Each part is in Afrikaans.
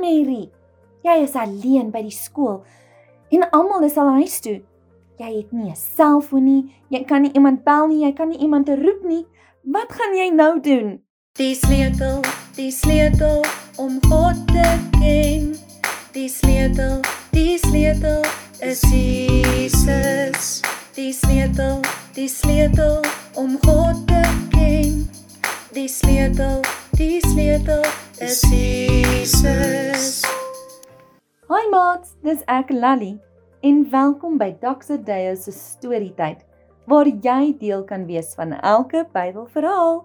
Mary, jy is alleen by die skool en almal is al huis toe. Jy het nie 'n selfoon nie, jy kan nie iemand bel nie, jy kan nie iemand roep nie. Wat gaan jy nou doen? Die sleutel, die sleutel om God te ken. Die sleutel, die sleutel is Jesus. Die sleutel, die sleutel om God te ken. Die sleutel, die sleutel is Jesus. Dis ek Lally en welkom by Dr. Deo se storietyd waar jy deel kan wees van elke Bybelverhaal.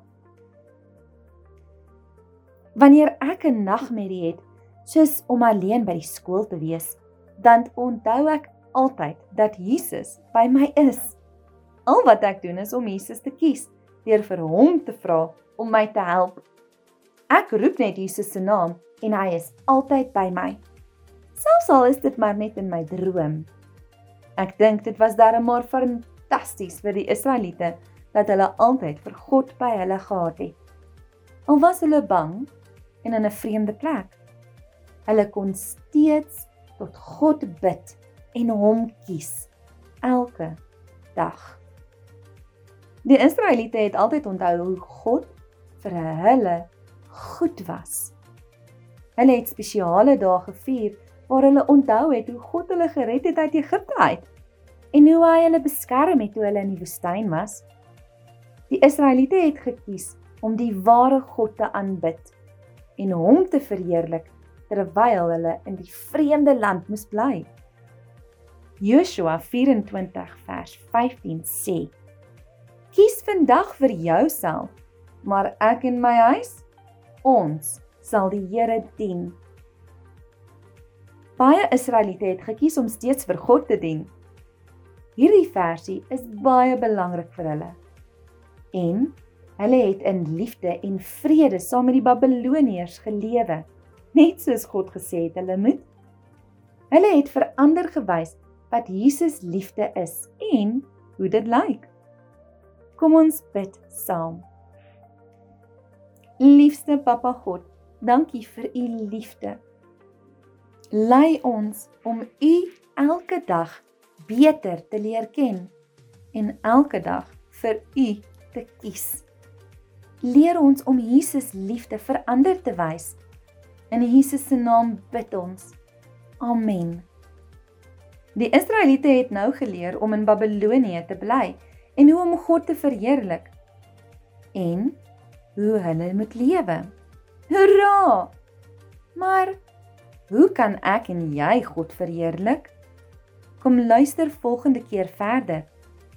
Wanneer ek 'n nagmerrie het, soos om alleen by die skool te wees, dan onthou ek altyd dat Jesus by my is. Al wat ek doen is om Jesus te kies deur vir hom te vra om my te help. Ek roep net Jesus se naam en hy is altyd by my. Selfs al is dit maar net in my droom. Ek dink dit was darem maar fantasties vir die Israeliete dat hulle altyd vir God by hulle gehad het. Al was hulle bang en in 'n vreemde plek. Hulle kon steeds tot God bid en hom kies elke dag. Die Israeliete het altyd onthou hoe God vir hulle goed was. Hulle het spesiale dae gevier waar hulle onthou het hoe God hulle gered het uit Egipte uit en hoe hy hulle beskerm het toe hulle in die woestyn was. Die Israeliete het gekies om die ware God te aanbid en hom te verheerlik terwyl hulle in die vreemde land moes bly. Joshua 24 vers 15 sê: Kies vandag vir jouself, maar ek en my huis, ons sal die Here dien. Baie Israeliete het gekies om steeds vir God te dien. Hierdie versie is baie belangrik vir hulle. En Hulle het in liefde en vrede saam met die Babiloniërs gelewe, net soos God gesê het hulle moet. Hulle het verander gewys wat Jesus liefde is en hoe dit lyk. Kom ons bid saam. Liefste Papa God, dankie vir u liefde. Lei ons om u elke dag beter te leer ken en elke dag vir u te kies leer ons om Jesus liefde vir ander te wys. In Jesus se naam bid ons. Amen. Die Israeliete het nou geleer om in Babilonië te bly en hoe om God te verheerlik en hoe hulle moet lewe. Hoera! Maar hoe kan ek en jy God verheerlik? Kom luister volgende keer verder.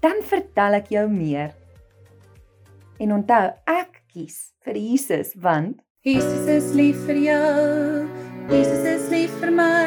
Dan vertel ek jou meer. En onthou, ek kies vir Jesus want Jesus is lief vir jou. Jesus is lief vir my.